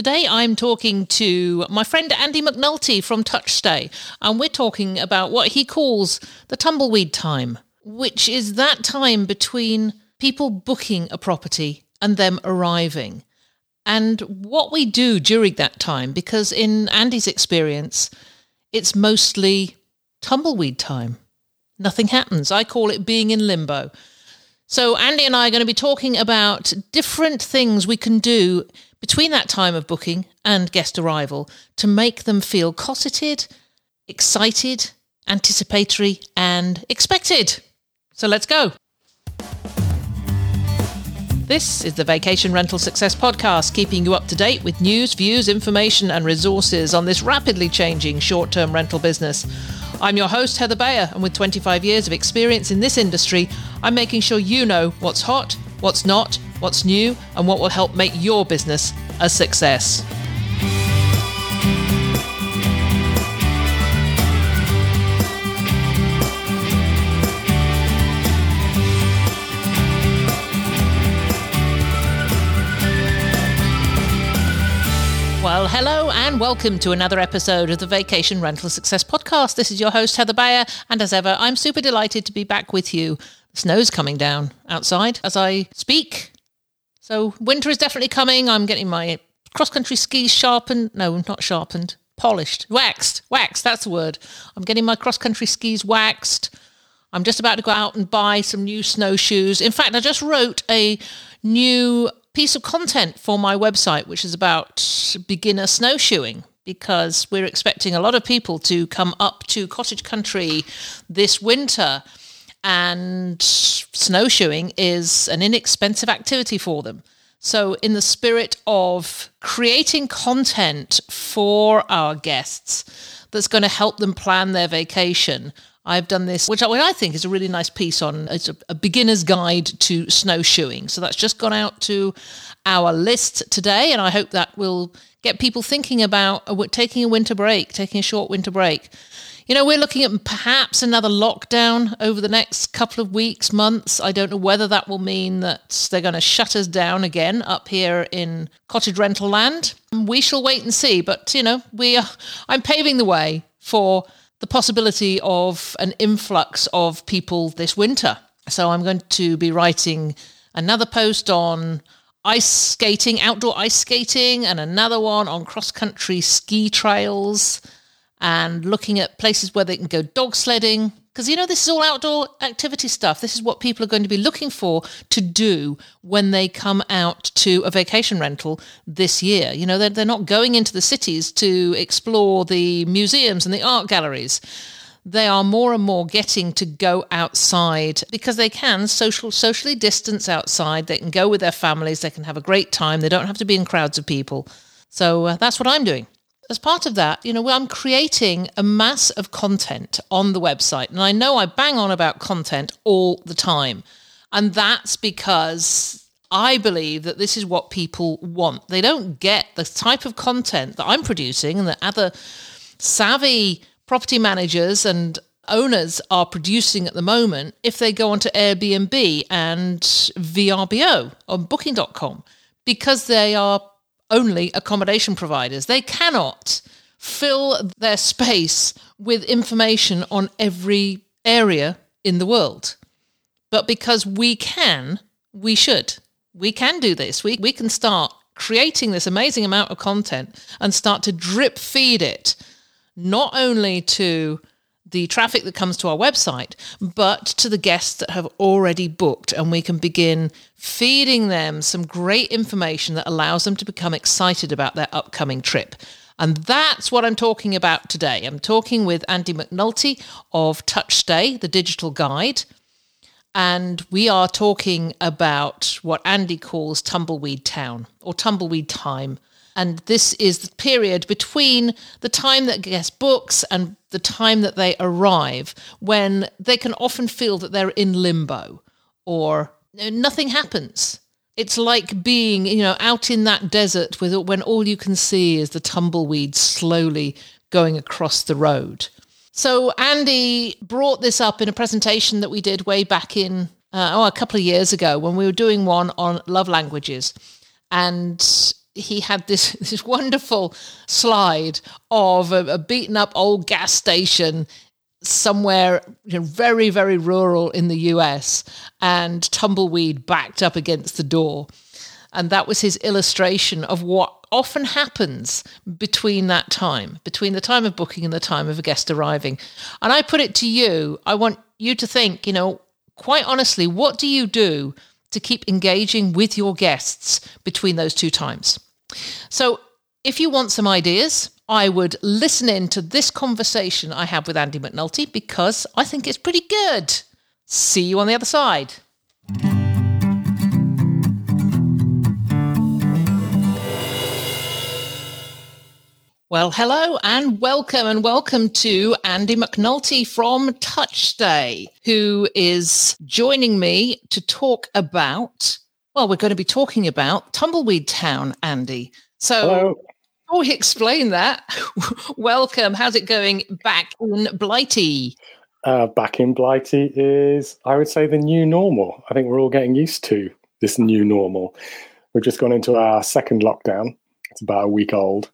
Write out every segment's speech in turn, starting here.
Today I'm talking to my friend Andy McNulty from Touchstay, and we're talking about what he calls the tumbleweed time, which is that time between people booking a property and them arriving. And what we do during that time, because in Andy's experience, it's mostly tumbleweed time. Nothing happens. I call it being in limbo. So, Andy and I are going to be talking about different things we can do between that time of booking and guest arrival to make them feel cosseted, excited, anticipatory, and expected. So, let's go. This is the Vacation Rental Success Podcast, keeping you up to date with news, views, information, and resources on this rapidly changing short term rental business. I'm your host, Heather Bayer, and with 25 years of experience in this industry, I'm making sure you know what's hot, what's not, what's new, and what will help make your business a success. Well, hello and welcome to another episode of the Vacation Rental Success Podcast. This is your host, Heather Bayer, and as ever, I'm super delighted to be back with you. Snow's coming down outside as I speak. So, winter is definitely coming. I'm getting my cross country skis sharpened. No, not sharpened, polished, waxed. Waxed, that's the word. I'm getting my cross country skis waxed. I'm just about to go out and buy some new snowshoes. In fact, I just wrote a new piece of content for my website, which is about beginner snowshoeing, because we're expecting a lot of people to come up to cottage country this winter. And snowshoeing is an inexpensive activity for them. So, in the spirit of creating content for our guests that's going to help them plan their vacation, I've done this, which I, think is a really nice piece on it's a, a, beginner's guide to snowshoeing. So that's just gone out to our list today, and I hope that will get people thinking about taking a winter break, taking a short winter break. You know, we're looking at perhaps another lockdown over the next couple of weeks, months. I don't know whether that will mean that they're going to shut us down again up here in cottage rental land. We shall wait and see. But you know, we are, I'm paving the way for the possibility of an influx of people this winter. So I'm going to be writing another post on ice skating, outdoor ice skating, and another one on cross country ski trails and looking at places where they can go dog sledding, because, you know, this is all outdoor activity stuff. This is what people are going to be looking for to do when they come out to a vacation rental this year. You know, they're, they're not going into the cities to explore the museums and the art galleries. They are more and more getting to go outside because they can social socially distance outside. They can go with their families. They can have a great time. They don't have to be in crowds of people. So uh, that's what i'm doing as part of that, you know, I'm creating a mass of content on the website. And I know I bang on about content all the time. And that's because I believe that this is what people want. They don't get the type of content that I'm producing and that other savvy property managers and owners are producing at the moment if they go onto Airbnb and VRBO on booking.com because they are only accommodation providers. They cannot fill their space with information on every area in the world. But because we can, we should. We can do this. We, we can start creating this amazing amount of content and start to drip feed it, not only to the traffic that comes to our website, but to the guests that have already booked. And we can begin feeding them some great information that allows them to become excited about their upcoming trip. And that's what I'm talking about today. I'm talking with Andy McNulty of Touchstay, the digital guide. And we are talking about what Andy calls Tumbleweed Town or Tumbleweed Time. And this is the period between the time that guest books and the time that they arrive when they can often feel that they're in limbo or nothing happens. It's like being, you know, out in that desert with when all you can see is the tumbleweed slowly going across the road. So Andy brought this up in a presentation that we did way back in uh, oh a couple of years ago when we were doing one on love languages, and he had this this wonderful slide of a, a beaten up old gas station somewhere you know, very very rural in the US and tumbleweed backed up against the door. And that was his illustration of what often happens between that time between the time of booking and the time of a guest arriving. And I put it to you I want you to think you know quite honestly what do you do to keep engaging with your guests between those two times so if you want some ideas I would listen in to this conversation I have with Andy McNulty because I think it's pretty good. See you on the other side. Well, hello and welcome, and welcome to Andy McNulty from TouchStay, who is joining me to talk about. Well, we're going to be talking about Tumbleweed Town, Andy. So, Hello. before we explain that, welcome. How's it going back in Blighty? Uh, back in Blighty is, I would say, the new normal. I think we're all getting used to this new normal. We've just gone into our second lockdown. It's about a week old,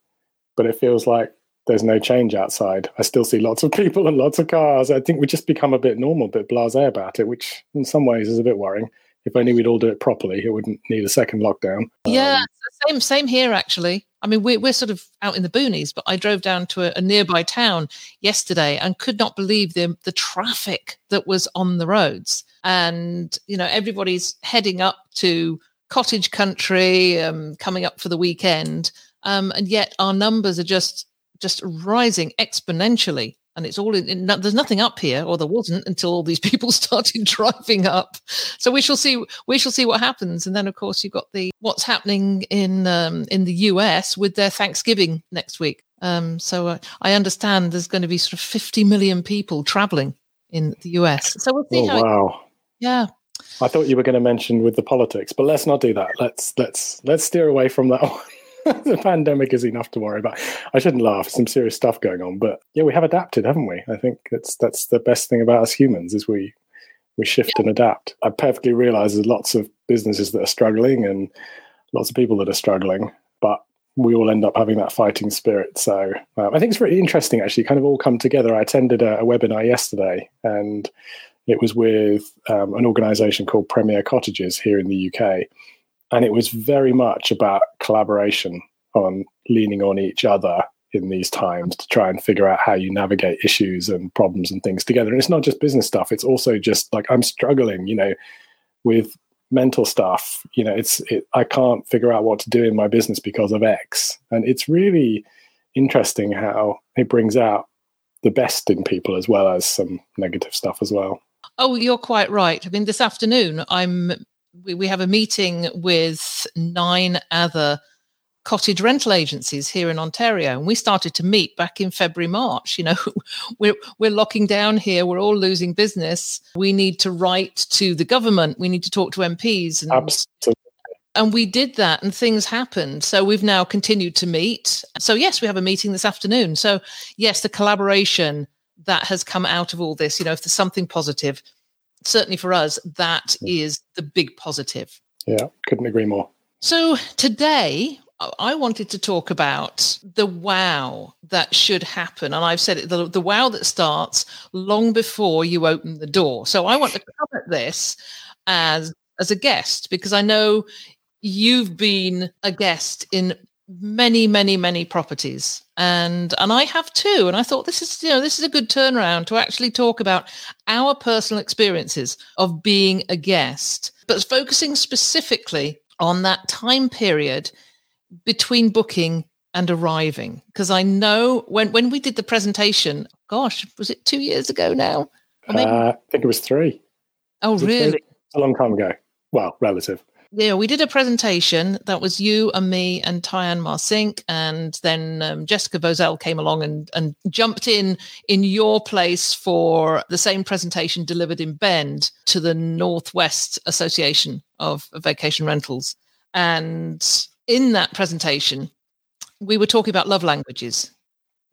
but it feels like there's no change outside. I still see lots of people and lots of cars. I think we just become a bit normal, a bit blasé about it, which in some ways is a bit worrying. If only we'd all do it properly, it wouldn't need a second lockdown. Yeah, Um, same same here actually. I mean, we're we're sort of out in the boonies, but I drove down to a, a nearby town yesterday and could not believe the the traffic that was on the roads. And you know, everybody's heading up to cottage country, um, coming up for the weekend, um, and yet our numbers are just just rising exponentially. And it's all in, in, there's nothing up here, or there wasn't until all these people started driving up. So we shall see. We shall see what happens. And then, of course, you've got the what's happening in um, in the US with their Thanksgiving next week. Um, so uh, I understand there's going to be sort of 50 million people traveling in the US. So we'll see oh, how. It, wow. yeah. I thought you were going to mention with the politics, but let's not do that. Let's let's let's steer away from that one. the pandemic is enough to worry about. I shouldn't laugh. Some serious stuff going on, but yeah, we have adapted, haven't we? I think that's that's the best thing about us humans is we we shift and adapt. I perfectly realise there's lots of businesses that are struggling and lots of people that are struggling, but we all end up having that fighting spirit. So um, I think it's really interesting, actually, kind of all come together. I attended a, a webinar yesterday, and it was with um, an organisation called Premier Cottages here in the UK and it was very much about collaboration on leaning on each other in these times to try and figure out how you navigate issues and problems and things together. And it's not just business stuff. It's also just like i'm struggling you know with mental stuff. You know it's it, i can't figure out what to do in my business because of x. And it's really interesting how it brings out the best in people as well as some negative stuff as well. Oh you're quite right. I mean this afternoon i'm we, we have a meeting with nine other cottage rental agencies here in Ontario, and we started to meet back in February, March. You know, we're we're locking down here. We're all losing business. We need to write to the government. We need to talk to MPs. And, absolutely and we did that, and things happened. So we've now continued to meet. So yes, we have a meeting this afternoon. So yes, the collaboration that has come out of all this. You know, if there's something positive, certainly for us, that is the big positive. Yeah, couldn't agree more. So today, I wanted to talk about the wow that should happen. And I've said it the, the wow that starts long before you open the door. So I want to come at this as as a guest because I know you've been a guest in many many many properties and and I have too and I thought this is you know this is a good turnaround to actually talk about our personal experiences of being a guest but focusing specifically on that time period between booking and arriving. Because I know when when we did the presentation gosh was it 2 years ago now? Maybe- uh, I think it was 3 Oh Was three? really? A long time ago. Well relative yeah, we did a presentation that was you and me and Tyann Marcink, and then um, Jessica Bozell came along and, and jumped in in your place for the same presentation delivered in Bend to the Northwest Association of Vacation Rentals. And in that presentation, we were talking about love languages,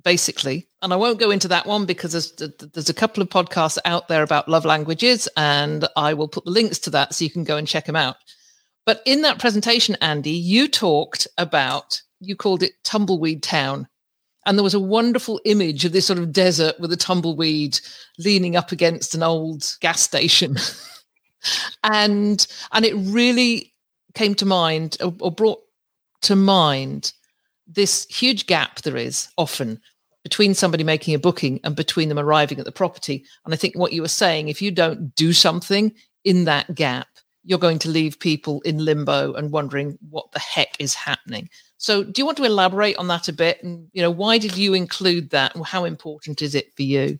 basically. And I won't go into that one because there's, there's a couple of podcasts out there about love languages, and I will put the links to that so you can go and check them out But in that presentation, Andy, you talked about, you called it Tumbleweed Town. And there was a wonderful image of this sort of desert with a tumbleweed leaning up against an old gas station. and and it really came to mind or, brought to mind this huge gap there is often between somebody making a booking and between them arriving at the property. And I think what you were saying, if you don't do something in that gap, you're going to leave people in limbo and wondering what the heck is happening. So, do you want to elaborate on that a bit? And you know, why did you include that, and how important is it for you?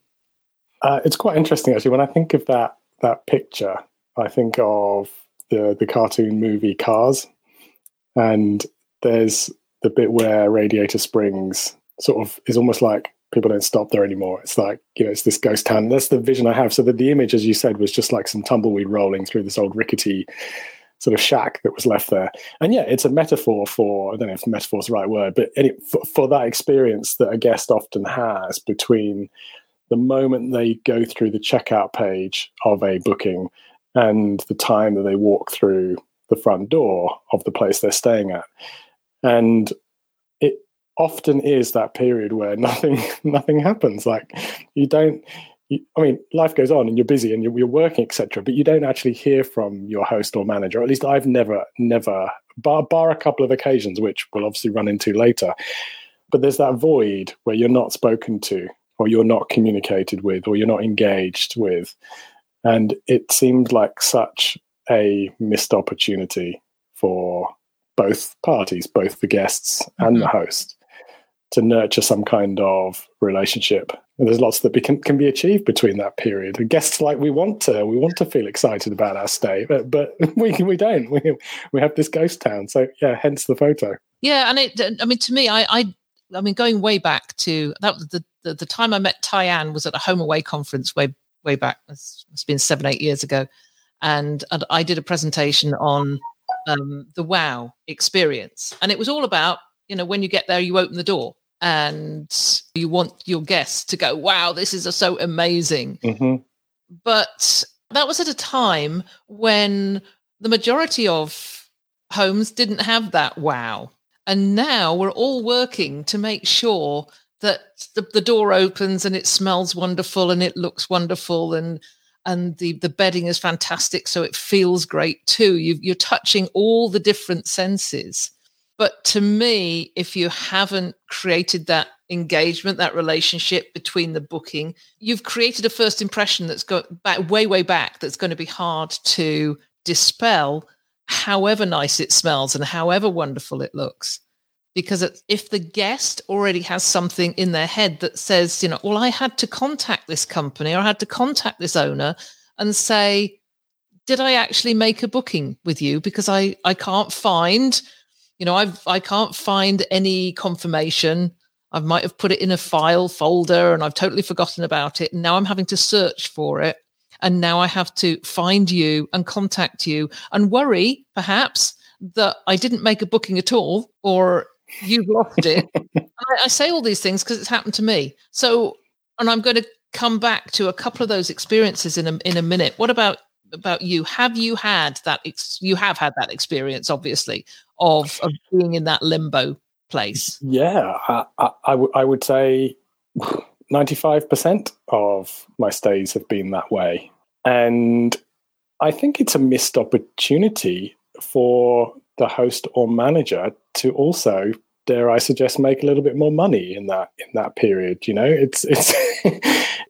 Uh, it's quite interesting actually. When I think of that that picture, I think of the the cartoon movie Cars, and there's the bit where Radiator Springs sort of is almost like people don't stop there anymore. It's like, you know, it's this ghost town. That's the vision I have. So that the image, as you said, was just like some tumbleweed rolling through this old rickety sort of shack that was left there. And yeah, it's a metaphor for, I don't know if metaphor is the right word, but any, for, for that experience that a guest often has between the moment they go through the checkout page of a booking and the time that they walk through the front door of the place they're staying at. And often is that period where nothing nothing happens. Like you don't you, i mean life goes on and you're busy and you're, you're working etc but you don't actually hear from your host or manager. Or at least i've never never bar, bar a couple of occasions which we'll obviously run into later. But there's that void where you're not spoken to or you're not communicated with or you're not engaged with. And it seemed like such a missed opportunity for both parties, both the guests and mm-hmm. the host to nurture some kind of relationship. And there's lots that be, can, can be achieved between that period. And guests like we want to, we want to feel excited about our stay, but, but we we don't. We we have this ghost town. So yeah, hence the photo. Yeah, and it. I mean, to me, I I, I mean, going way back to that the, the the time I met Tyann was at a HomeAway conference way way back. It's, it's been seven eight years ago, and and I did a presentation on um, the wow experience, and it was all about you know when you get there, you open the door and you want your guests to go, wow, this is so amazing. Mm-hmm. But that was at a time when the majority of homes didn't have that wow. And now we're all working to make sure that the, the door opens and it smells wonderful and it looks wonderful and and the the bedding is fantastic so it feels great too you you're touching all the different senses but to me, if you haven't created that engagement, that relationship between the booking, you've created a first impression that's got back way, way back that's going to be hard to dispel, however nice it smells and however wonderful it looks. Because if the guest already has something in their head that says, you know, well, I had to contact this company or I had to contact this owner and say, did I actually make a booking with you? Because I, I can't find you know i've i can't find any confirmation. I might have put it in a file folder and i've totally forgotten about it. And now i'm having to search for it. And now i have to find you and contact you and worry perhaps that i didn't make a booking at all or you've lost it. I, I say all these things because it's happened to me. So and i'm going to come back to a couple of those experiences in a, in a minute. What about about you. Have you had that? Ex- you have had that experience, obviously, of, of being in that limbo place. Yeah, I, I, I, w- I would say ninety-five percent of my stays have been that way, and I think it's a missed opportunity for the host or manager to also dare I suggest make a little bit more money in that in that period. You know, it's it's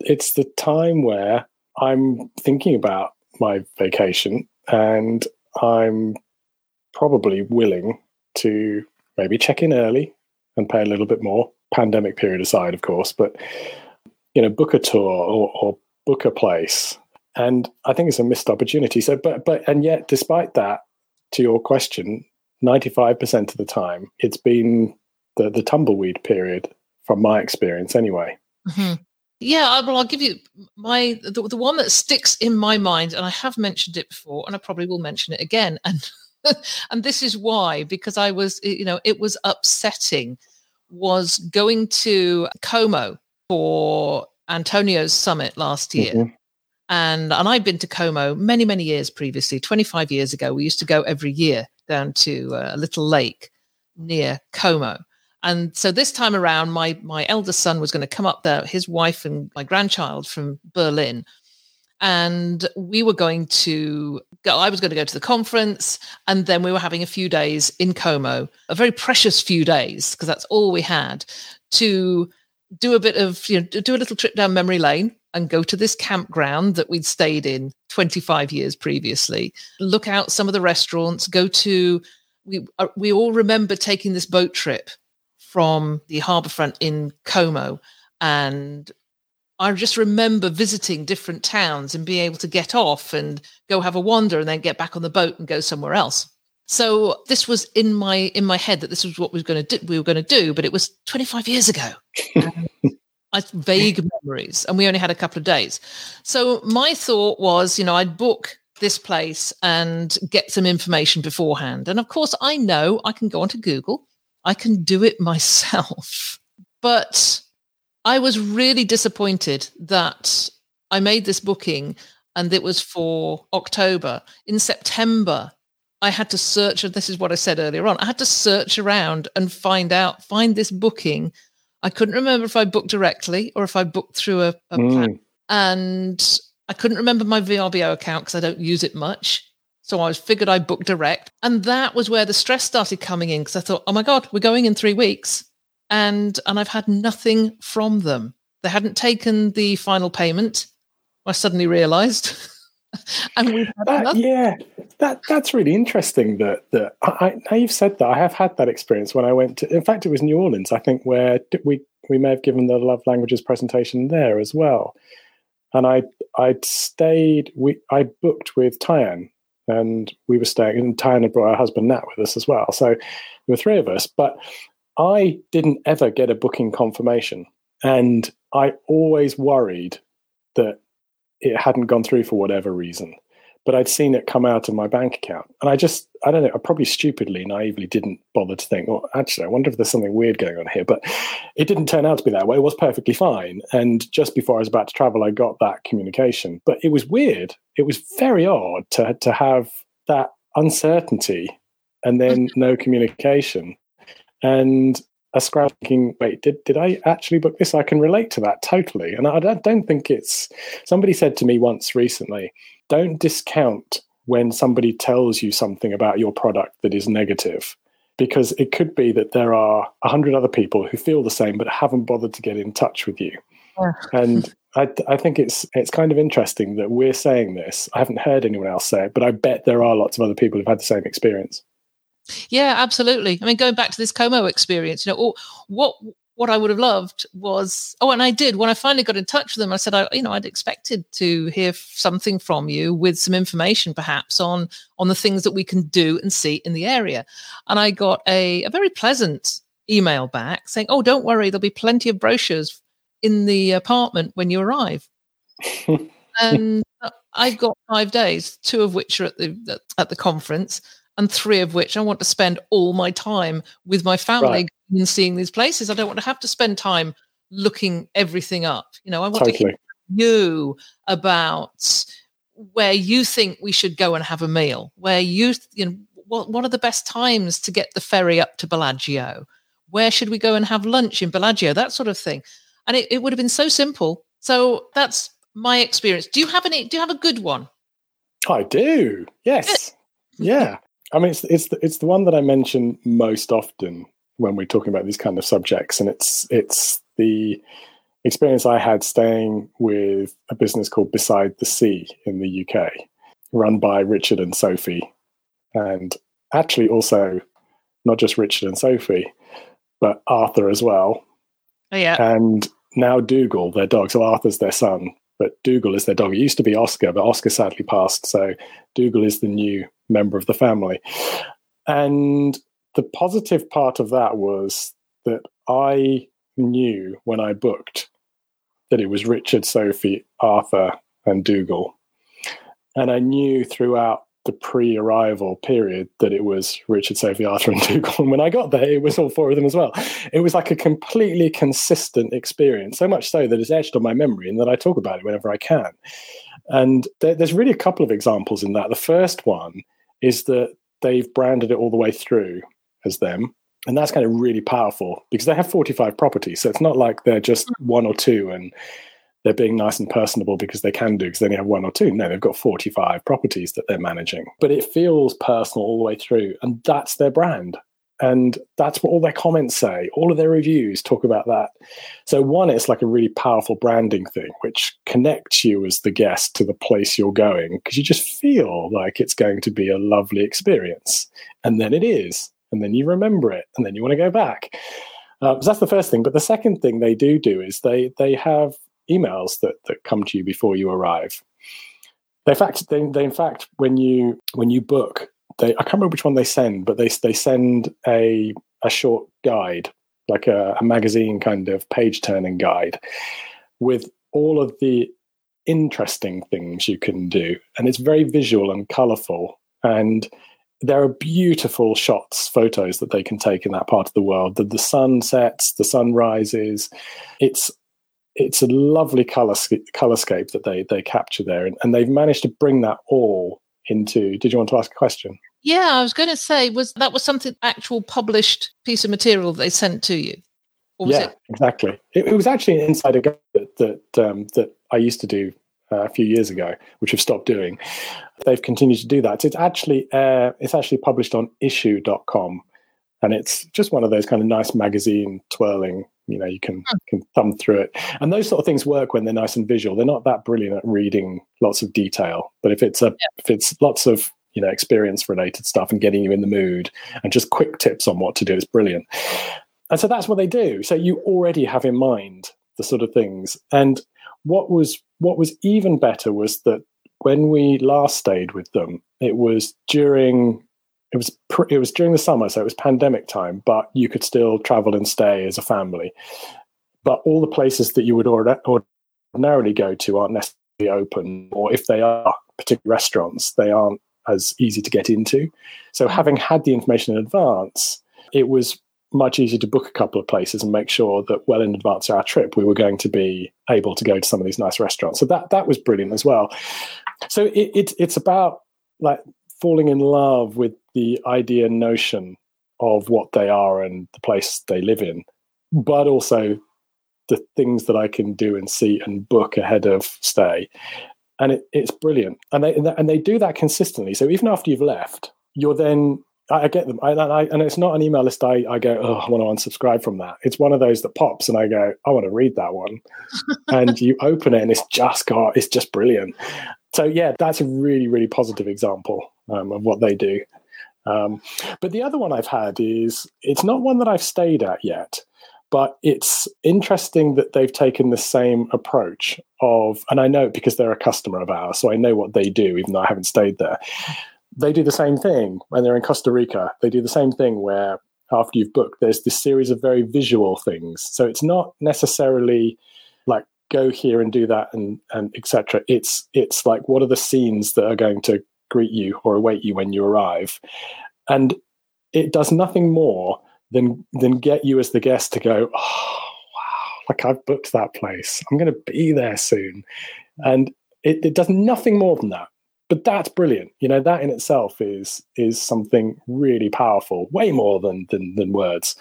it's the time where I'm thinking about my vacation, and I'm probably willing to maybe check in early and pay a little bit more. Pandemic period aside, of course, but you know, book a tour or, or book a place, and I think it's a missed opportunity. So, but but and yet, despite that, to your question, ninety five percent of the time, it's been the the tumbleweed period, from my experience, anyway. Mm-hmm. Yeah, well, I'll give you my the, the one that sticks in my mind, and I have mentioned it before, and I probably will mention it again. And and this is why, because I was, you know, it was upsetting. Was going to Como for Antonio's summit last year, mm-hmm. And, and I'd been to Como many, many years previously. 25 years ago, we used to go every year down to uh, a little lake near Como. And so this time around, my my eldest son was going to come up there, his wife and my grandchild from Berlin. And we were going to go, I was going to go to the conference, and then we were having a few days in Como, a very precious few days, because that's all we had, to do a bit of, you know, do a little trip down memory lane and go to this campground that we'd stayed in 25 years previously, look out some of the restaurants, go to, we, uh, we all remember taking this boat trip from the harbourfront in Como. And I just remember visiting different towns and being able to get off and go have a wander and then get back on the boat and go somewhere else. So this was in my in my head that this was what we were going to do. We were going to do, but it was 25 years ago. I vague memories, and we only had a couple of days. So my thought was, you know, I'd book this place and get some information beforehand. And of course, I know I can go onto Google I can do it myself. But I was really disappointed that I made this booking and it was for October. In September, I had to search, and this is what I said earlier on, I had to search around and find out, find this booking. I couldn't remember if I booked directly or if I booked through a, a mm. plan. And I couldn't remember my VRBO account because I don't use it much. So I was figured I'd book direct. And that was where the stress started coming in because I thought, oh my God, we're going in three weeks. And and I've had nothing from them. They hadn't taken the final payment. I suddenly realized. and we've had uh, yeah, that that's really interesting. That that I, now you've said that I have had that experience when I went to. In fact, it was New Orleans. I think where we we may have given the love languages presentation there as well. And I I'd stayed. We I booked with Tyann, and we were staying, and Tyann had brought her husband Nat with us as well. So there were three of us, but I didn't ever get a booking confirmation. And I always worried that it hadn't gone through for whatever reason but I'd seen it come out of my bank account. And I just, I don't know, I probably stupidly, naively didn't bother to think, well, actually, I wonder if there's something weird going on here. But it didn't turn out to be that way. It was perfectly fine. And just before I was about to travel, I got that communication. But it was weird. It was very odd to, to have that uncertainty and then no communication. And a scrap thinking, wait, did, did I actually book this? I can relate to that totally. And I don't, don't think it's, somebody said to me once recently, don't discount when somebody tells you something about your product that is negative because it could be that there are a hundred other people who feel the same but haven't bothered to get in touch with you yeah. and I, I, think it's it's kind of interesting that we're saying this i haven't heard anyone else say it but i bet there are lots of other people who've had the same experience yeah absolutely i mean going back to this como experience you know what what I would have loved was oh, and I did when I finally got in touch with them. I said, I you know, I'd expected to hear something from you with some information, perhaps on on the things that we can do and see in the area. And I got a a very pleasant email back saying, "Oh, don't worry, there'll be plenty of brochures in the apartment when you arrive." and uh, I've got five days, two of which are at the at the conference and three of which I want to spend all my time with my family right. and seeing these places. I don't want to have to spend time looking everything up. You know, I want totally. to hear you about where you think we should go and have a meal, where you, you know, what, what are the best times to get the ferry up to Bellagio? Where should we go and have lunch in Bellagio? That sort of thing. And it, it would have been so simple. So that's my experience. Do you have any? Do you have a good one? I do. Yes. Yeah. I mean, it's it's the, it's the one that I mention most often when we're talking about these kind of subjects, and it's it's the experience I had staying with a business called Beside the Sea in the UK, run by Richard and Sophie, and actually also not just Richard and Sophie, but Arthur as well. Oh, yeah, and now Dougal, their dog. So Arthur's their son, but Dougal is their dog. It used to be Oscar, but Oscar sadly passed. So Dougal is the new member of the family. And the positive part of that was that I knew when I booked that it was Richard, Sophie, Arthur, and Dougal. And I knew throughout the pre-arrival period that it was Richard, Sophie, Arthur, and Dougal. And when I got there, it was all four of them as well. It was like a completely consistent experience, so much so that it's etched on my memory and that I talk about it whenever I can. And there, there's really a couple of examples in that. The first one is that they've branded it all the way through as them. And that's kind of really powerful because they have 45 properties. So it's not like they're just hmm. one or two and they're being nice and personable because they can do because they only have one or two. No, they've got 45 properties that they're managing. But it feels personal all the way through. And that's their brand. And that's what all their comments say. All of their reviews talk about that. So, one, it's like a really powerful branding thing, which connects you as the guest to the place you're going because you just feel like it's going to be a lovely experience. And then it is. And then you remember it. And then you want to go back. Uh, so that's the first thing. But the second thing they do do is they they have emails that, that come to you before you arrive. They, fact, they, they in fact when you when you book they I can't remember which one they send, but they they send a a short guide, like a, a magazine kind of page turning guide, with all of the interesting things you can do, and it's very visual and colourful, and there are beautiful shots, photos that they can take in that part of the world. The, the sun sets, the sun rises. It's it's a lovely color colorscape that they they capture there, and, and they've managed to bring that all into. Did you want to ask a question? Yeah, I was going to say, was that was something actual published piece of material they sent to you? yeah, it? exactly. It, it, was actually an insider guide that that, um, that I used to do uh, a few years ago, which I've stopped doing. They've continued to do that. It's actually uh, it's actually published on issuu.com, and it's just one of those kind of nice magazine twirling you know you can hmm. can thumb through it. And those sort of things work when they're nice and visual. They're not that brilliant at reading lots of detail but if it's a yeah. if it's lots of you know experience related stuff and getting you in the mood and just quick tips on what to do is brilliant. And so that's what they do. So you already have in mind the sort of things. And what was what was even better was that when we last stayed with them it was during it was pr- it was during the summer, so it was pandemic time, but you could still travel and stay as a family. But all the places that you would ordinarily go to aren't necessarily open, or if they are, particular restaurants, they aren't as easy to get into. So having had the information in advance, it was much easier to book a couple of places and make sure that well in advance of our trip we were going to be able to go to some of these nice restaurants. So that that was brilliant as well. So it, it it's about like falling in love with the idea notion of what they are and the place they live in, but also the things that I can do and see and book ahead of stay. And it, it's brilliant. And they, and they do that consistently. So even after you've left, you're then I, get them, I, I, and it's not an email list. I, I go, oh, I want to unsubscribe from that. It's one of those that pops, and I go, I want to read that one. and you open it, and it's just got, it's just brilliant. So yeah, that's a really, really positive example um, of what they do. Um, but the other one I've had is it's not one that I've stayed at yet, but it's interesting that they've taken the same approach of, and I know because they're a customer of ours, so I know what they do, even though I haven't stayed there. They do the same thing when they're in Costa Rica. They do the same thing where after you've booked, there's this series of very visual things. So it's not necessarily like go here and do that and and etc. It's it's like what are the scenes that are going to greet you or await you when you arrive. And it does nothing more than than get you as the guest to go, oh wow, like I've booked that place. I'm going to be there soon. And it, it does nothing more than that. But that's brilliant. You know, that in itself is is something really powerful, way more than than, than words.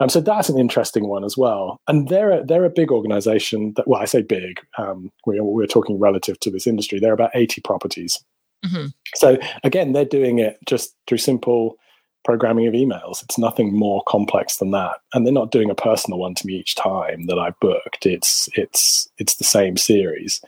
Um, so that's an interesting one as well. And they're a, they're a big organization that, well, I say big. Um, we're, we're talking relative to this industry. They're about 80 properties. Mm-hmm. So again, they're doing it just through simple programming of emails. It's nothing more complex than that, and they're not doing a personal one to me each time that I've booked. It's it's it's the same series,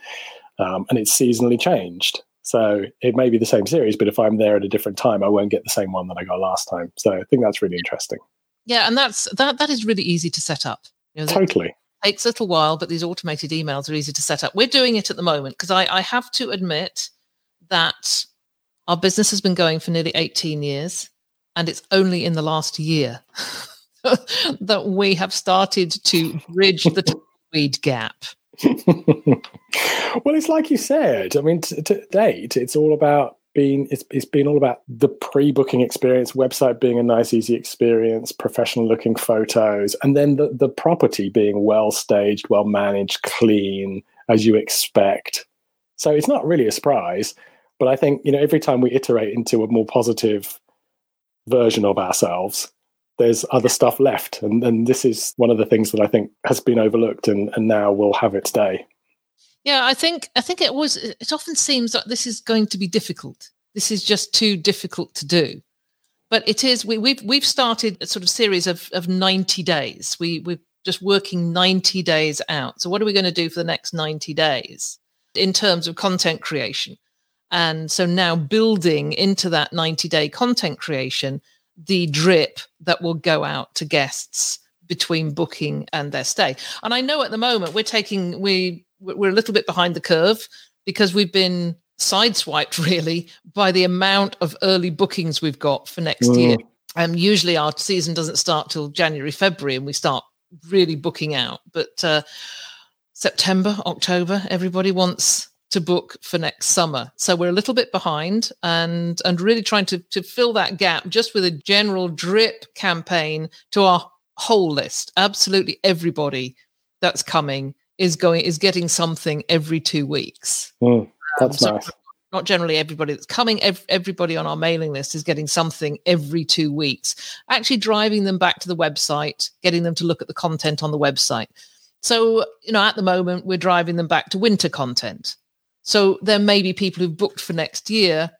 um, and it's seasonally changed. So it may be the same series, but if I'm there at a different time, I won't get the same one that I got last time. So I think that's really interesting. Yeah, and that's that that is really easy to set up. You know, totally. Takes a little while, but these automated emails are easy to set up. We're doing it at the moment because I, I have to admit that our business has been going for nearly 18 years, and it's only in the last year that we have started to bridge the weed gap. well, it's like you said. I mean, to, to date, it's all about being it's, it's been all about the pre-booking experience website being a nice easy experience professional looking photos and then the, the property being well staged well managed clean as you expect So it's not really a surprise, but I think you know every time we iterate into a more positive version of ourselves, there's other stuff left, and and this is one of the things that I think has been overlooked, and and now will have its day. Yeah, I think I think it was. It often seems that this is going to be difficult. This is just too difficult to do but it is we, we've we've started a sort of series of of 90 days we we're just working 90 days out so what are we going to do for the next 90 days in terms of content creation and so now building into that 90 day content creation the drip that will go out to guests between booking and their stay and i know at the moment we're taking we we're a little bit behind the curve because we've been sideswiped really by the amount of early bookings we've got for next mm. year. Um, usually our season doesn't start till January, February, and we start really booking out. But uh, September, October, everybody wants to book for next summer. So we're a little bit behind and and really trying to to fill that gap just with a general drip campaign to our whole list. Absolutely everybody that's coming is going is getting something every two weeks. Mm. That's um, nice. Not generally everybody that's coming, everybody on our mailing list is getting something every two weeks. Actually, driving them back to the website, getting them to look at the content on the website. So, you know, at the moment, we're driving them back to winter content. So there may be people who've booked for next year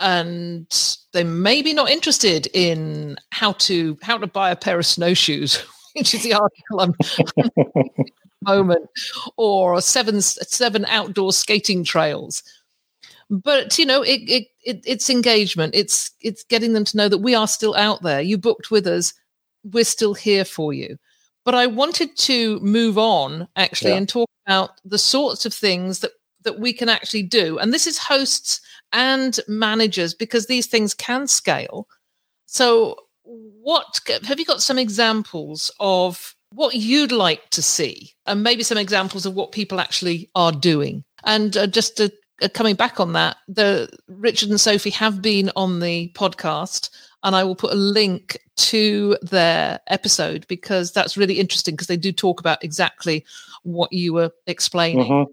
and they may be not interested in how to how to buy a pair of snowshoes, which is the article I'm moment or seven seven outdoor skating trails. But you know it, it, it, it's engagement. It's it's getting them to know that we are still out there. You booked with us. We're still here for you. But i wanted to move on actually yeah. and talk about the sorts of things that that we can actually do and this is hosts and managers because these things can scale so what have you got some examples of what you'd like to see and maybe some examples of what people actually are doing. And uh, just to, uh, coming back on that, the Richard and Sophie have been on the podcast, and I will put a link to their episode because that's really interesting because they do talk about exactly what you were explaining. Mm-hmm.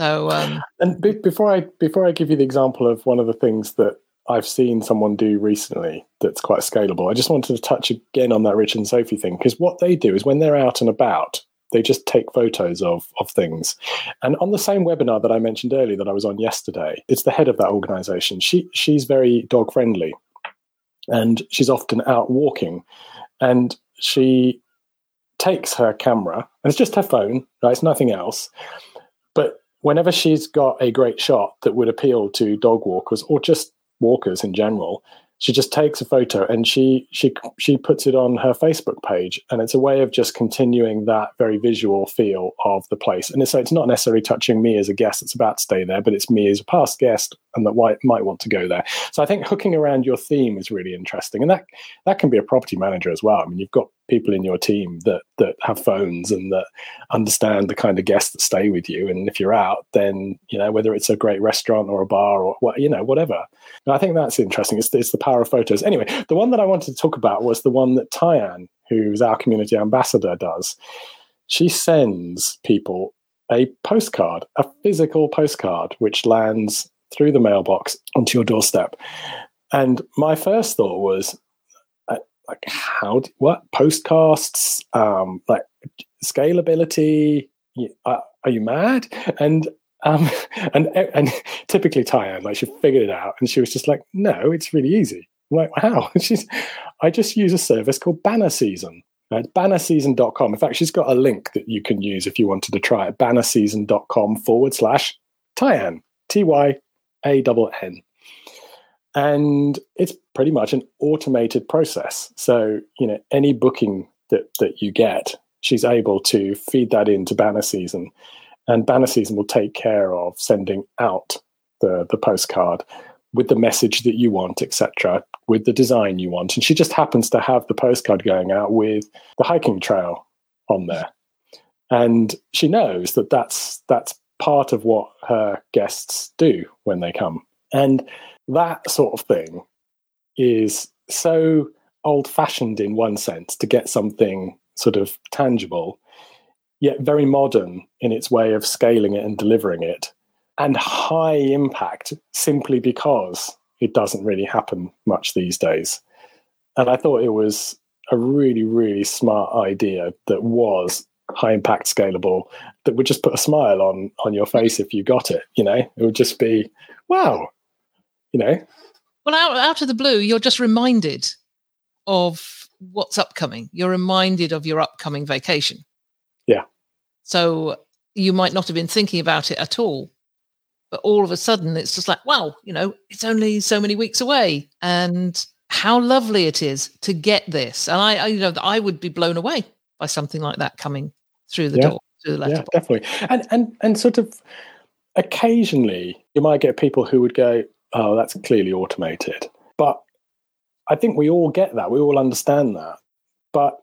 So, um, and be- before I before I give you the example of one of the things that I've seen someone do recently that's quite scalable. I just wanted to touch again on that Rich and Sophie thing because what they do is when they're out and about, they just take photos of of things. And on the same webinar that I mentioned earlier that I was on yesterday, it's the head of that organization. She she's very dog friendly and she's often out walking and she takes her camera and it's just her phone, right? It's nothing else. But whenever she's got a great shot that would appeal to dog walkers or just walkers in general she just takes a photo and she she she puts it on her Facebook page, and it's a way of just continuing that very visual feel of the place. And so it's not necessarily touching me as a guest that's about to stay there, but it's me as a past guest and that might might want to go there. So I think hooking around your theme is really interesting, and that that can be a property manager as well. I mean, you've got people in your team that that have phones and that understand the kind of guests that stay with you. And if you're out, then you know whether it's a great restaurant or a bar or what you know whatever. And I think that's interesting. It's, it's the power of photos. Anyway, the one that I wanted to talk about was the one that Tyann, who's our community ambassador, does. She sends people a postcard, a physical postcard, which lands through the mailbox onto your doorstep. And my first thought was, like, how? Do, what postcasts? Um, like scalability? Uh, are you mad? And um, and and typically Tyann, like she figured it out, and she was just like, "No, it's really easy." I'm like, "How?" She's, I just use a service called Banner Season. It's bannerseason.com. In fact, she's got a link that you can use if you wanted to try it. Bannerseason.com forward slash Tyann, T Y A N N. And it's pretty much an automated process. So, you know, any booking that, that you get, she's able to feed that into Banner Season and Banner Season will take care of sending out the, the postcard with the message that you want, etc., with the design you want. And she just happens to have the postcard going out with the hiking trail on there. And she knows that that's that's part of what her guests do when they come. And that sort of thing is so old fashioned in one sense to get something sort of tangible yet very modern in its way of scaling it and delivering it. and high impact simply because it doesn't really happen much these days. And I thought it was a really, really smart idea that was high impact scalable that would just put a smile on on your face if you got it you know it would just be wow you know? Well out, out of the blue you're just reminded of what's upcoming. You're reminded of your upcoming vacation. Yeah. So you might not have been thinking about it at all but all of a sudden it's just like wow you know it's only so many weeks away. And how lovely it is to get this. And i, I you know i would be blown away by something like that coming through the Yeah. door through the yeah definitely. And and and sort of occasionally you might get people who would go oh that's clearly automated. But i think we all get that. We all understand that. But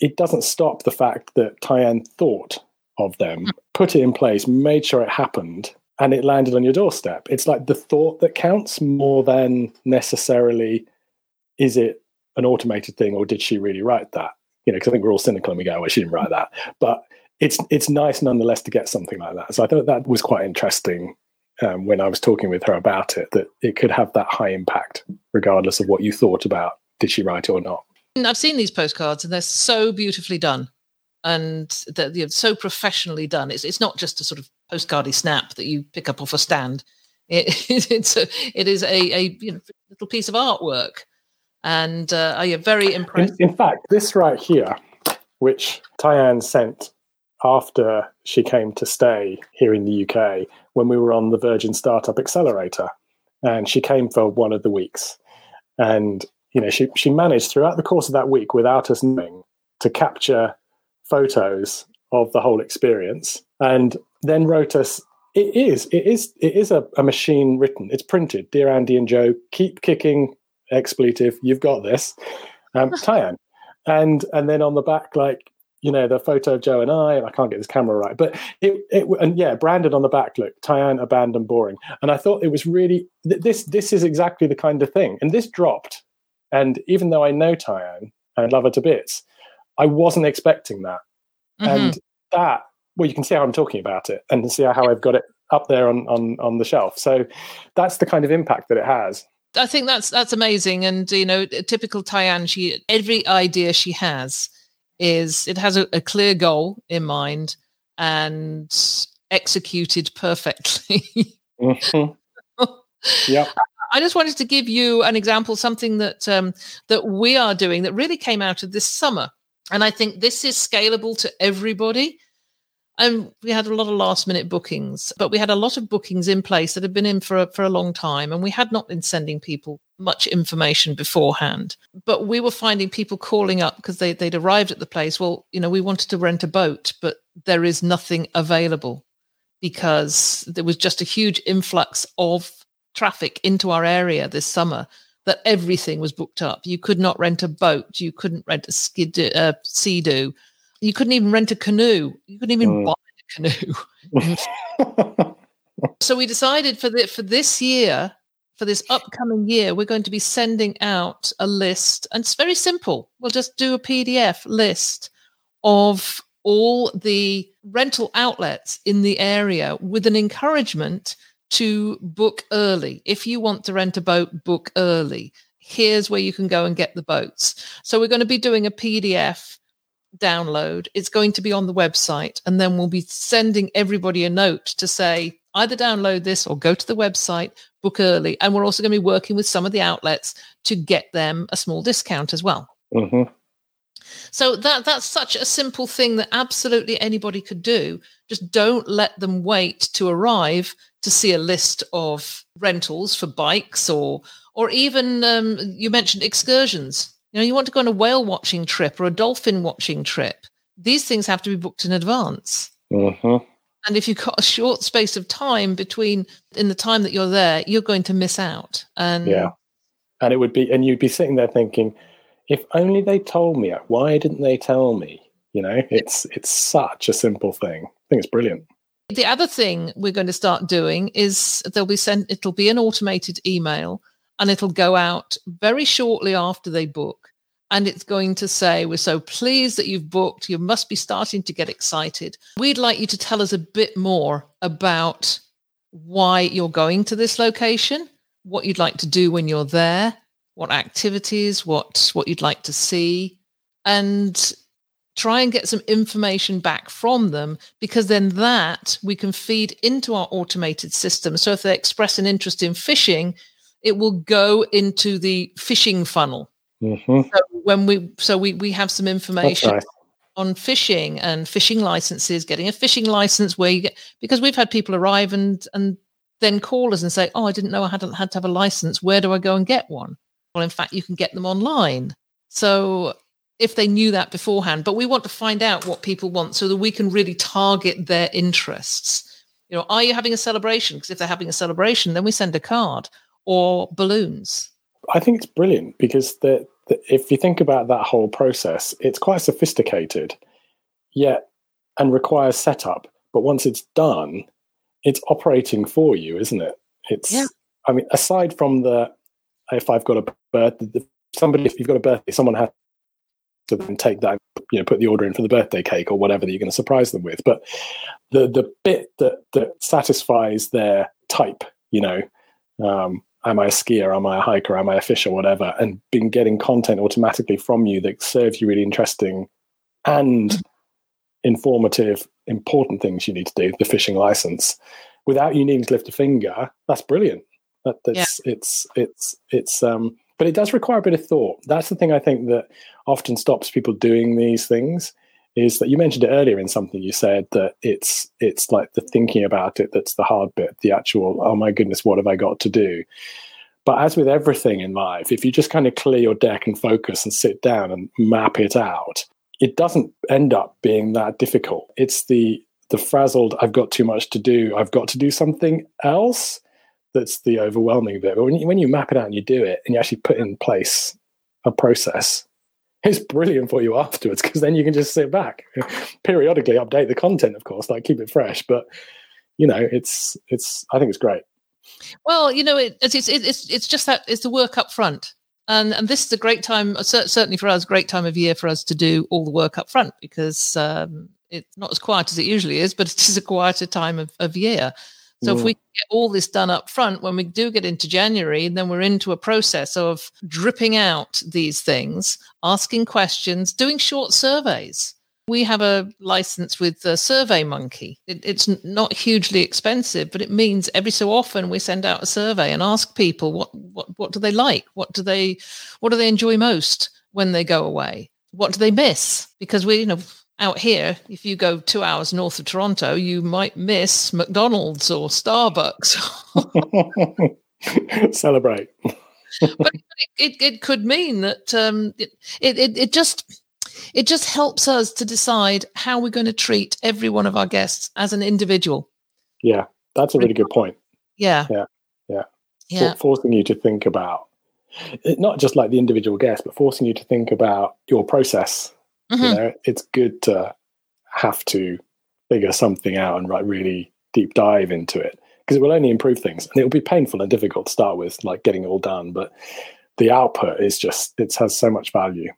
it doesn't stop the fact that Tyann thought of them hmm. put it in place made sure it happened and it landed on your doorstep. It's like the thought that counts more than necessarily is it an automated thing or did she really write that? You know because i think we're all cynical and we go well she didn't write that. But it's it's nice nonetheless to get something like that. So I thought that was quite interesting um, when I was talking with her about it. That it could have that high impact, regardless of what you thought about did she write it or not. And I've seen these postcards and they're so beautifully done and they're, they're so professionally done. It's, it's not just a sort of postcardy snap that you pick up off a stand. It, it's a, it is a, a you know, little piece of artwork. And uh, I am very In, impressed. in fact, this right here, which Tyann sent after she came to stay here in the UK when we were on the Virgin Startup Accelerator, and she came for one of the weeks, and you know she she managed throughout the course of that week without us knowing to capture photos of the whole experience, and then wrote us. It is it is it is a, a machine written. It's printed. Dear Andy and Joe, keep kicking expletive. You've got this, um, Tyann, and and then on the back like you know the photo of Joe and I, and I can't get this camera right, but it, it and yeah, branded on the back, look, Tyann, abandoned, boring, and I thought it was really th- this this is exactly the kind of thing, and this dropped, and even though I know Tyann and love her to bits, I wasn't expecting that, Mhm. and that well, you can see how I'm talking about it, and see how I've got it up there on on on the shelf. So that's the kind of impact that it has. I think that's that's amazing, and you know, typical Tyann. She every idea she has is it has a, a clear goal in mind and executed perfectly. Mhm. Yep. I just wanted to give you an example, something that um, that we are doing that really came out of this summer, and I think this is scalable to everybody. And we had a lot of last minute bookings, but we had a lot of bookings in place that had been in for a, for a long time, and we had not been sending people much information beforehand. But we were finding people calling up because they, they'd arrived at the place. Well, you know, we wanted to rent a boat, but there is nothing available because there was just a huge influx of traffic into our area this summer that everything was booked up. You could not rent a boat. You couldn't rent a skid, uh, sea-doo. You couldn't even rent a canoe. You couldn't even Mm. buy a canoe. so we decided for the, for this year, for this upcoming year, we're going to be sending out a list, and it's very simple. We'll just do a PDF list of all the rental outlets in the area with an encouragement to book early. If you want to rent a boat, book early. Here's where you can go and get the boats. So we're going to be doing a PDF download. It's going to be on the website, and then we'll be sending everybody a note to say either download this or go to the website, book early. And we're also going to be working with some of the outlets to get them a small discount as well. hmm So that that's such a simple thing that absolutely anybody could do. Just don't let them wait to arrive to see a list of rentals for bikes or or even um, you mentioned excursions. You know, you want to go on a whale watching trip or a dolphin watching trip. These things have to be booked in advance. hmm And if you've got a short space of time between in the time that you're there, you're going to miss out. And Yeah. And it would be, and you'd be sitting there thinking, if only they told me, why didn't they tell me? You know, it's it's such a simple thing. I think it's brilliant. The other thing we're going to start doing is there'll be sent it'll be an automated email and it'll go out very shortly after they book and it's going to say we're so pleased that you've booked you must be starting to get excited we'd like you to tell us a bit more about why you're going to this location, what you'd like to do when you're there, what activities, what what you'd like to see, and try and get some information back from them because then that we can feed into our automated system. So if they express an interest in fishing, it will go into the fishing funnel. Mm-hmm. So when we so we we have some information right. on fishing and fishing licenses, getting a fishing license where you get because we've had people arrive and and then call us and say, "Oh, I didn't know I hadn't had to have a license. Where do I go and get one?" Well, in fact, you can get them online. So if they knew that beforehand, but we want to find out what people want so that we can really target their interests. You know, are you having a celebration? Because if they're having a celebration, then we send a card or balloons. I think it's brilliant because the, the, if you think about that whole process, it's quite sophisticated, yet and requires setup. But once it's done, it's operating for you, isn't it? It's. Yeah. I mean, aside from the, if I've got a birthday, somebody, if you've got a birthday, someone has to then take that, you know, put the order in for the birthday cake or whatever that you're going to surprise them with. But the the bit that that satisfies their type, you know, um, am I a skier, am I a hiker, am I a fisher, whatever, and been getting content automatically from you that serves you really interesting and informative, important things you need to do, the fishing license, without you needing to lift a finger, that's brilliant. That, that's yeah. it's it's it's um but it does require a bit of thought. That's the thing I think that often stops people doing these things is that you mentioned it earlier in something you said that it's it's like the thinking about it that's the hard bit, the actual, oh my goodness, what have I got to do? But as with everything in life, if you just kind of clear your deck and focus and sit down and map it out, it doesn't end up being that difficult. It's the the frazzled, I've got too much to do, I've got to do something else that's the overwhelming bit. But when you, when you map it out and you do it and you actually put in place a process, it's brilliant for you afterwards because then you can just sit back, periodically update the content, of course, like keep it fresh. But you know, it's it's I think it's great. Well, you know, it, it's it's it's just that it's the work up front. And, and this is a great time, certainly for us, great time of year for us to do all the work up front because um, it's not as quiet as it usually is, but it is a quieter time of, of year. So if we get all this done up front, when we do get into January, then we're into a process of dripping out these things, asking questions, doing short surveys. We have a license with the Survey Monkey. It, it's not hugely expensive, but it means every so often we send out a survey and ask people what, what, what do they like? What do they, what do they enjoy most when they go away? What do they miss? Because we, you know, out here, if you go two hours north of Toronto, you might miss McDonald's or Starbucks. Celebrate. but it, it could mean that um, it, it, it just it just helps us to decide how we're going to treat every one of our guests as an individual. Yeah, that's a really good point. Yeah. Yeah. Yeah. Yeah. forcing you to think about not just like the individual guest, but forcing you to think about your process Mm-hmm. You know, it's good to have to figure something out and like really deep dive into it because it will only improve things and it'll be painful and difficult to start with, like getting it all done. But the output is just it has so much value.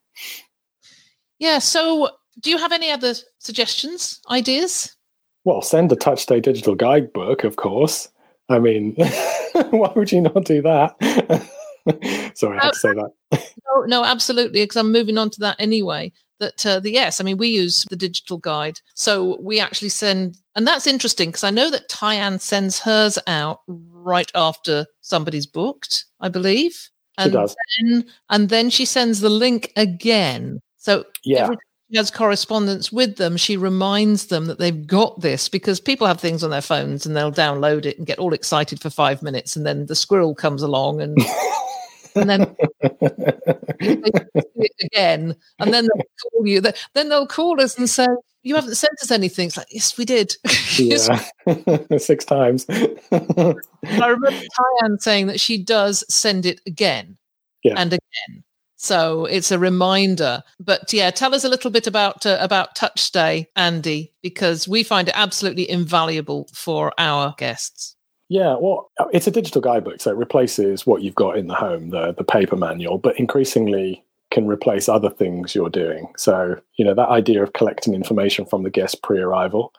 Yeah. So, do you have any other suggestions, ideas? Well, send a Touchstay digital guidebook, of course. I mean, why would you not do that? Sorry, I had to say that. no, no, absolutely, because I'm moving on to that anyway that uh, the yes, I mean, we use the digital guide. So we actually send, and that's interesting because I know that Tyann sends hers out right after somebody's booked, I believe. And she does. Then, and then she sends the link again. So yeah. every she has correspondence with them, she reminds them that they've got this because people have things on their phones and they'll download it and get all excited for five minutes. And then the squirrel comes along and and then again, and then they'll call you. Then they'll call us and say, "You haven't sent us anything." It's like, "Yes, we did." yeah, six times. I remember Tyann saying that she does send it again yeah. and again. So it's a reminder. But yeah, tell us a little bit about uh, about TouchStay, Andy, because we find it absolutely invaluable for our guests. Yeah, well, it's a digital guidebook, so it replaces what you've got in the home, the the paper manual, but increasingly can replace other things you're doing. So, you know, that idea of collecting information from the guest pre-arrival,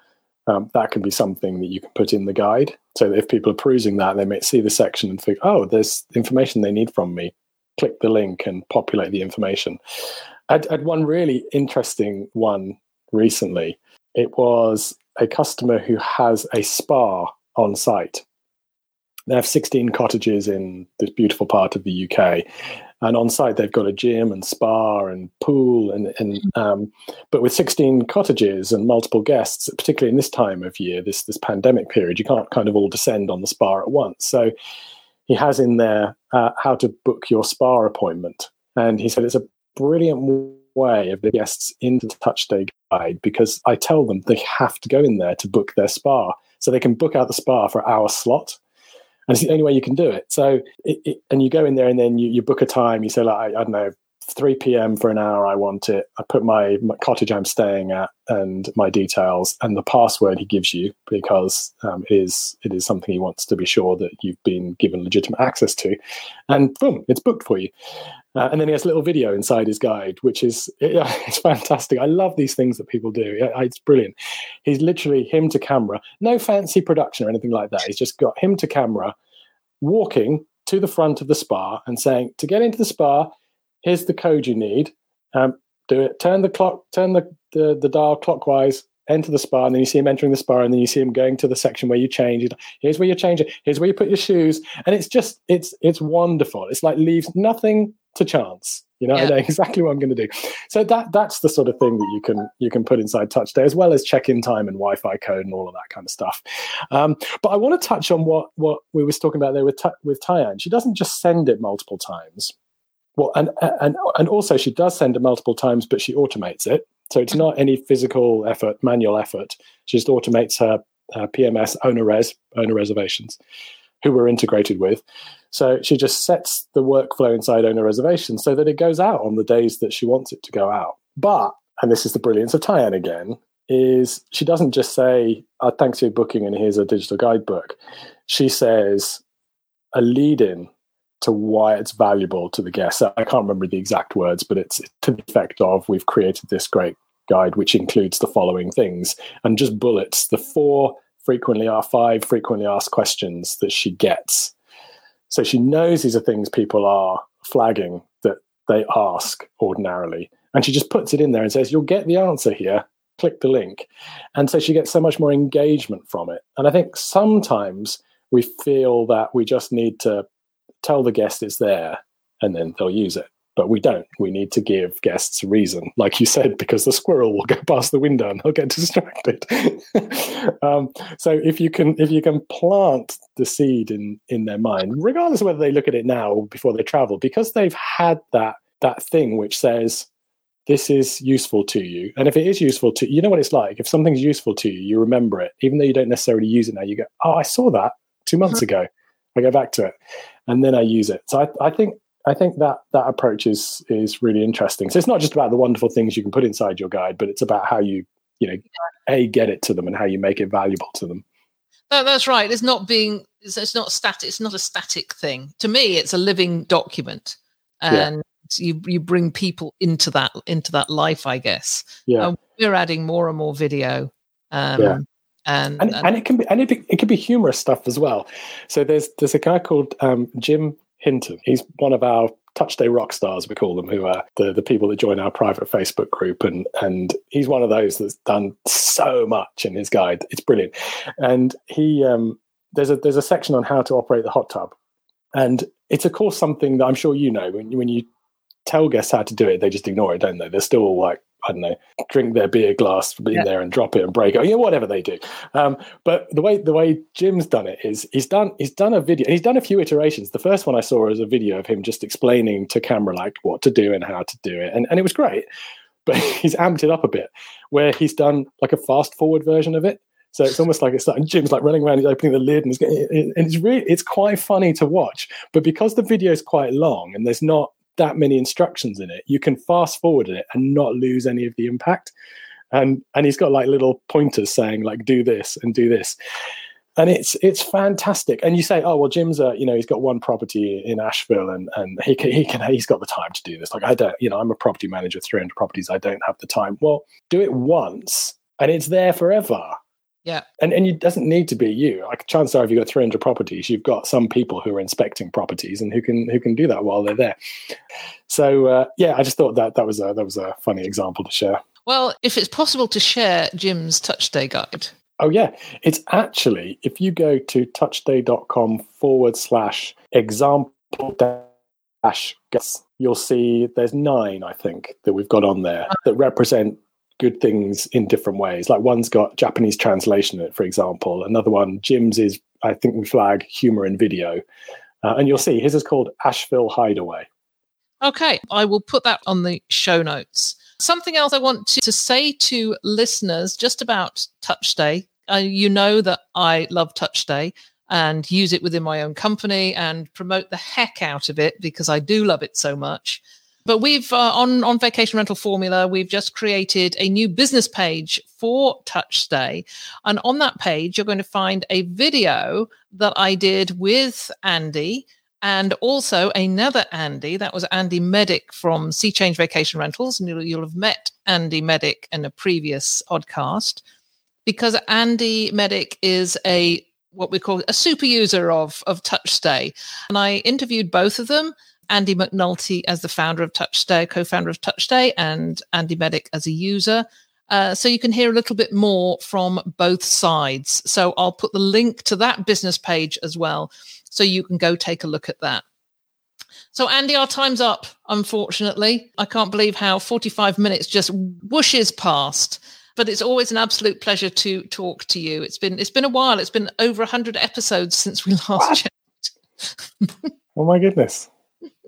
um, that can be something that you can put in the guide. So that if people are perusing that, they may see the section and think, oh, there's information they need from me. Click the link and populate the information. I had one really interesting one recently. It was a customer who has a spa on site. They have 16 cottages in this beautiful part of the UK and on site they've got a gym and spa and pool and, and um, but with 16 cottages and multiple guests particularly in this time of year this this pandemic period you can't kind of all descend on the spa at once. So he has in there uh, how to book your spa appointment. And he said it's a brilliant way of the guests into the TouchStay guide because i tell them they have to go in there to book their spa. So they can book out the spa for our slot and it's the only way you can do it. So, it, it, and you go in there and then you, you book a time. You say like, I, I, don't know, 3 p.m. for an hour. I want it. I put my, my, cottage I'm staying at and my details and the password he gives you because um, it is it is something he wants to be sure that you've been given legitimate access to, and boom, it's booked for you. Uh, and then he has a little video inside his guide, which is it, it's fantastic. I love these things that people do. It, it's brilliant. He's literally him to camera, no fancy production or anything like that. He's just got him to camera, walking to the front of the spa and saying, "To get into the spa, here's the code you need. Um, do it. Turn the clock. Turn the, the the dial clockwise enter the spa, and then you see him entering the spa, and then you see him going to the section where you change. Here's where you change it. Here's where you put your shoes, and it's just it's it's wonderful. It's like leaves nothing to chance. You know, yeah. I know exactly what I'm going to do. So that that's the sort of thing that you can you can put inside TouchStay, as well as check-in time and Wi-Fi code and all of that kind of stuff. Um, but I want to touch on what what we was talking about there with with Tyann. She doesn't just send it multiple times. Well, and and and also she does send it multiple times, but she automates it. So it's not any physical effort, manual effort. She just automates her, her PMS OwnerRez, owner reservations, who we're integrated with. So she just sets the workflow inside owner reservations so that it goes out on the days that she wants it to go out. But, and this is the brilliance of Tyann again, is she doesn't just say, oh, thanks for your booking and here's a digital guidebook. She says a lead in to why it's valuable to the guests. I can't remember the exact words, but it's to the effect of we've created this great guide which includes the following things and just bullets the four frequently asked five frequently asked questions that she gets. So she knows these are things people are flagging that they ask ordinarily. And she just puts it in there and says, You'll get the answer here. Click the link. And so she gets so much more engagement from it. And I think sometimes we feel that we just need to tell the guest it's there and then they'll use it but we don't. We need to give guests a reason like you said because the squirrel will go past the window and they'll get distracted. Um, so if you can if you can plant the seed in in their mind regardless of whether they look at it now or before they travel because they've had that that thing which says this is useful to you. And if it is useful to you know what it's like. If something's useful to you you remember it even though you don't necessarily use it now you go oh i saw that two months mm-hmm. ago. I go back to it and then I use it. So I, I think I think that that approach is is really interesting. So it's not just about the wonderful things you can put inside your guide, but it's about how you you know a get it to them and how you make it valuable to them. No, that's right. It's not being it's, it's not static. It's not a static thing. To me, it's a living document, and yeah. you you bring people into that into that life. I guess. Yeah. And we're adding more and more video. Um, yeah. And, and, and, it can be and it, be, it can be humorous stuff as well. So there's there's a guy called um, Jim Hinton. He's one of our TouchStay rock stars, we call them, who are the, the people that join our private Facebook group. And and he's one of those that's done so much in his guide. It's brilliant. And he um, there's a there's a section on how to operate the hot tub. And it's of course something that I'm sure you know when when you tell guests how to do it, they just ignore it, don't they? They're still like I don't know, drink their beer glass in yeah. there and drop it and break it, yeah, whatever they do. Um, but the way the way Jim's done it is he's done he's done a video. He's done a few iterations. The first one I saw was a video of him just explaining to camera like what to do and how to do it, and and it was great. But he's amped it up a bit, where he's done like a fast forward version of it. So it's almost like it's like Jim's like running around, he's opening the lid, and, getting, and it's really it's quite funny to watch. But because the video is quite long and there's not that many instructions in it, you can fast forward it and not lose any of the impact. And and he's got like little pointers saying like do this and do this. And it's it's fantastic. And you say, oh well, Jim's a you know he's got one property in Asheville, and and he can he can he's got the time to do this. Like I don't, you know, I'm a property manager, 300 properties. I don't have the time. Well, do it once, and it's there forever. Yeah. And and it doesn't need to be you. Like chances are if you've got 300 properties, you've got some people who are inspecting properties and who can who can do that while they're there. So uh, yeah, I just thought that that was a that was a funny example to share. Well, if it's possible to share Jim's TouchStay guide. Oh yeah, it's actually if you go to touchstay.com forward slash example dash guess, you'll see there's nine, I think, that we've got on there that represent good things in different ways. Like one's got Japanese translation in it, for example. Another one, Jim's is, I think we flag humor in video. Uh, and you'll see his is called Asheville Hideaway. Okay, I will put that on the show notes. Something else I want to, to say to listeners just about TouchStay. Uh, you know that I love TouchStay and use it within my own company and promote the heck out of it because I do love it so much. But we've uh, on on Vacation Rental Formula, we've just created a new business page for TouchStay, and on that page, you're going to find a video that I did with Andy. And also another Andy, that was Andy Medic from Sea Change Vacation Rentals. And you'll, you'll have met Andy Medic in a previous podcast because Andy Medic is a what we call a super user of of TouchStay. And I interviewed both of them Andy McNulty as the founder of TouchStay, co-founder of TouchStay, and Andy Medic as a user. Uh, so you can hear a little bit more from both sides. So I'll put the link to that business page as well, so you can go take a look at that. So Andy, our time's up. Unfortunately, I can't believe how 45 minutes just whooshes past. But it's always an absolute pleasure to talk to you. It's been it's been a while. It's been over 100 episodes since we last checked. oh my goodness.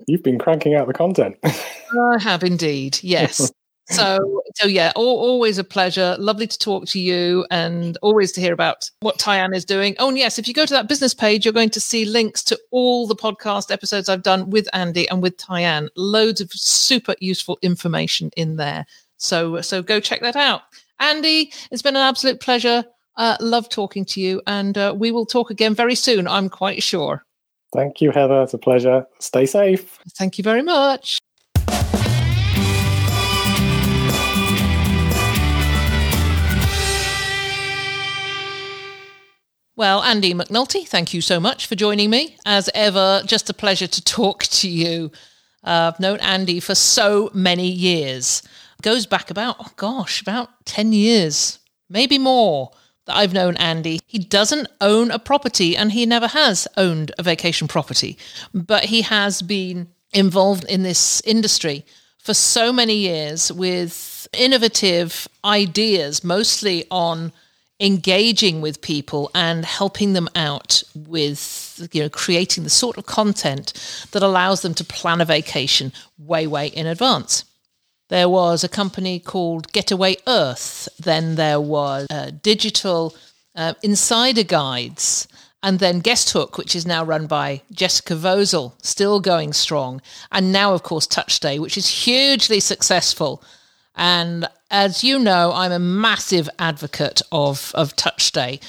You've been cranking out the content. I have indeed. Yes. so so yeah all, always a pleasure lovely to talk to you and always to hear about what tyann is doing oh and yes if you go to that business page you're going to see links to all the podcast episodes i've done with andy and with tyann loads of super useful information in there so so go check that out andy it's been an absolute pleasure uh, love talking to you and uh, we will talk again very soon i'm quite sure Thank you, Heather. It's a pleasure. Stay safe. Thank you very much. Well, Andy McNulty, thank you so much for joining me. As ever, just a pleasure to talk to you. Uh, I've known Andy for so many years. Goes back about, oh gosh, about 10 years, maybe more that I've known Andy, he doesn't own a property and he never has owned a vacation property, but he has been involved in this industry for so many years with innovative ideas, mostly on engaging with people and helping them out with you know creating the sort of content that allows them to plan a vacation way way in advance there was a company called Getaway Earth. Then there was uh, Digital uh, Insider Guides. And then Guesthook, which is now run by Jessica Vosel, still going strong. And now, of course, TouchStay, which is hugely successful. And as you know, I'm a massive advocate of, of TouchStay.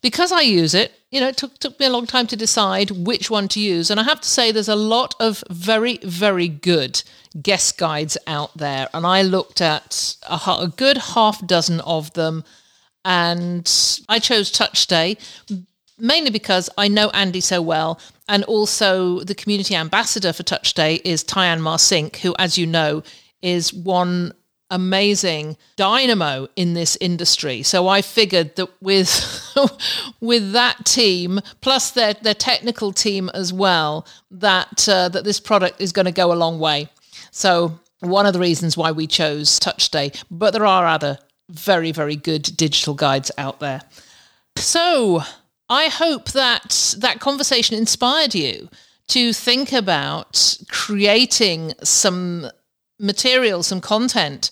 Because I use it, you know, it took, took me a long time to decide which one to use. And I have to say, there's a lot of very, very good guest guides out there. And I looked at a, a good half dozen of them. And I chose TouchStay mainly because I know Andy so well. And also, the community ambassador for TouchStay is Tyann Marcink, who, as you know, is one amazing dynamo in this industry. So I figured that with with that team plus their their technical team as well, that uh, that this product is going to go a long way. So one of the reasons why we chose TouchStay, but there are other very very good digital guides out there. So I hope that that conversation inspired you to think about creating some material, some content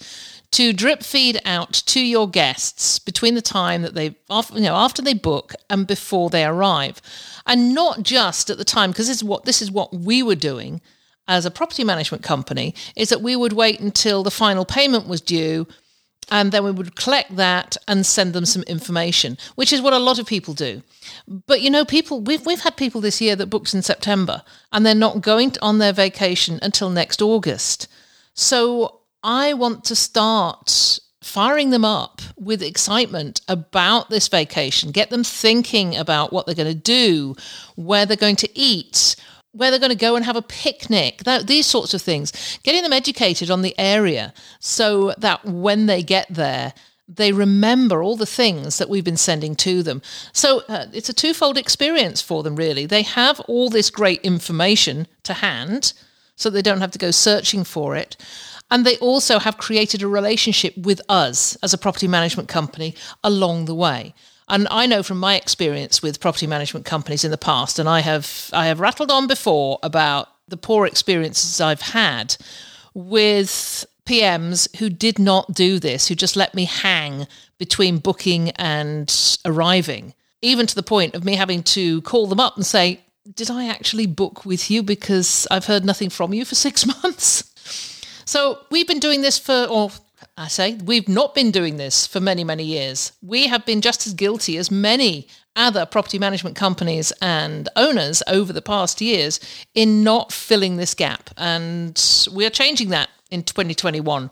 to drip feed out to your guests between the time that they you know after they book and before they arrive. And not just at the time because this is what this is what we were doing as a property management company is that we would wait until the final payment was due and then we would collect that and send them some information which is what a lot of people do. But you know people we've, we've had people this year that booked in september and they're not going on their vacation until next august so I want to start firing them up with excitement about this vacation, get them thinking about what they're going to do, where they're going to eat, where they're going to go and have a picnic, that, these sorts of things. Getting them educated on the area so that when they get there, they remember all the things that we've been sending to them. So uh, it's a twofold experience for them, really. They have all this great information to hand, so they don't have to go searching for it. And they also have created a relationship with us as a property management company along the way. And I know from my experience with property management companies in the past, and I have I have rattled on before about the poor experiences I've had with PMs who did not do this, who just let me hang between booking and arriving, even to the point of me having to call them up and say, Did I actually book with you? Because I've heard nothing from you for six months. So we've been doing this for, or I say, we've not been doing this for many, many years. We have been just as guilty as many other property management companies and owners over the past years in not filling this gap. And we are changing that in 2021.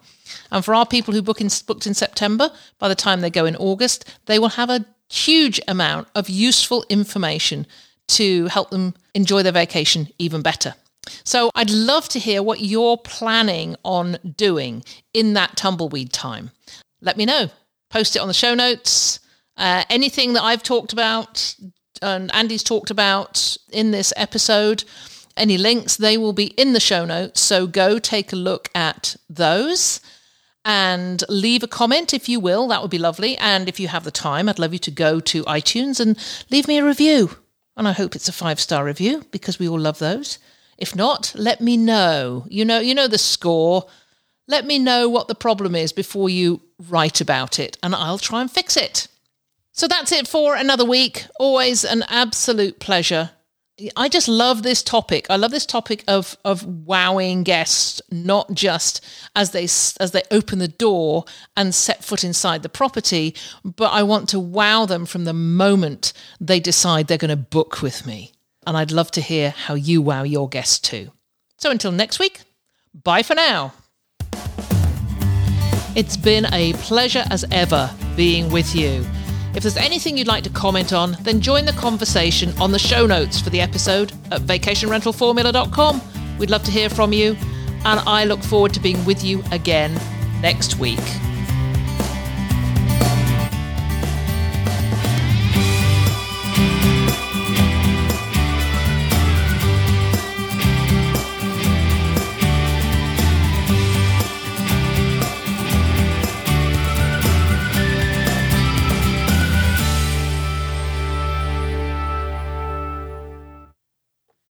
And for our people who book in, booked in September, by the time they go in August, they will have a huge amount of useful information to help them enjoy their vacation even better. So I'd love to hear what you're planning on doing in that tumbleweed time. Let me know. Post it on the show notes. Uh, anything that I've talked about and Andy's talked about in this episode, any links, they will be in the show notes. So go take a look at those and leave a comment if you will. That would be lovely. And if you have the time, I'd love you to go to iTunes and leave me a review. And I hope it's a five star review because we all love those. If not, let me know. You know, you know the score. Let me know what the problem is before you write about it, and I'll try and fix it. So that's it for another week. Always an absolute pleasure. I just love this topic. I love this topic of of wowing guests, not just as they as they open the door and set foot inside the property, but I want to wow them from the moment they decide they're going to book with me and I'd love to hear how you wow your guests too. So until next week, bye for now. It's been a pleasure as ever being with you. If there's anything you'd like to comment on, then join the conversation on the show notes for the episode at vacationrentalformula.com. We'd love to hear from you, and I look forward to being with you again next week.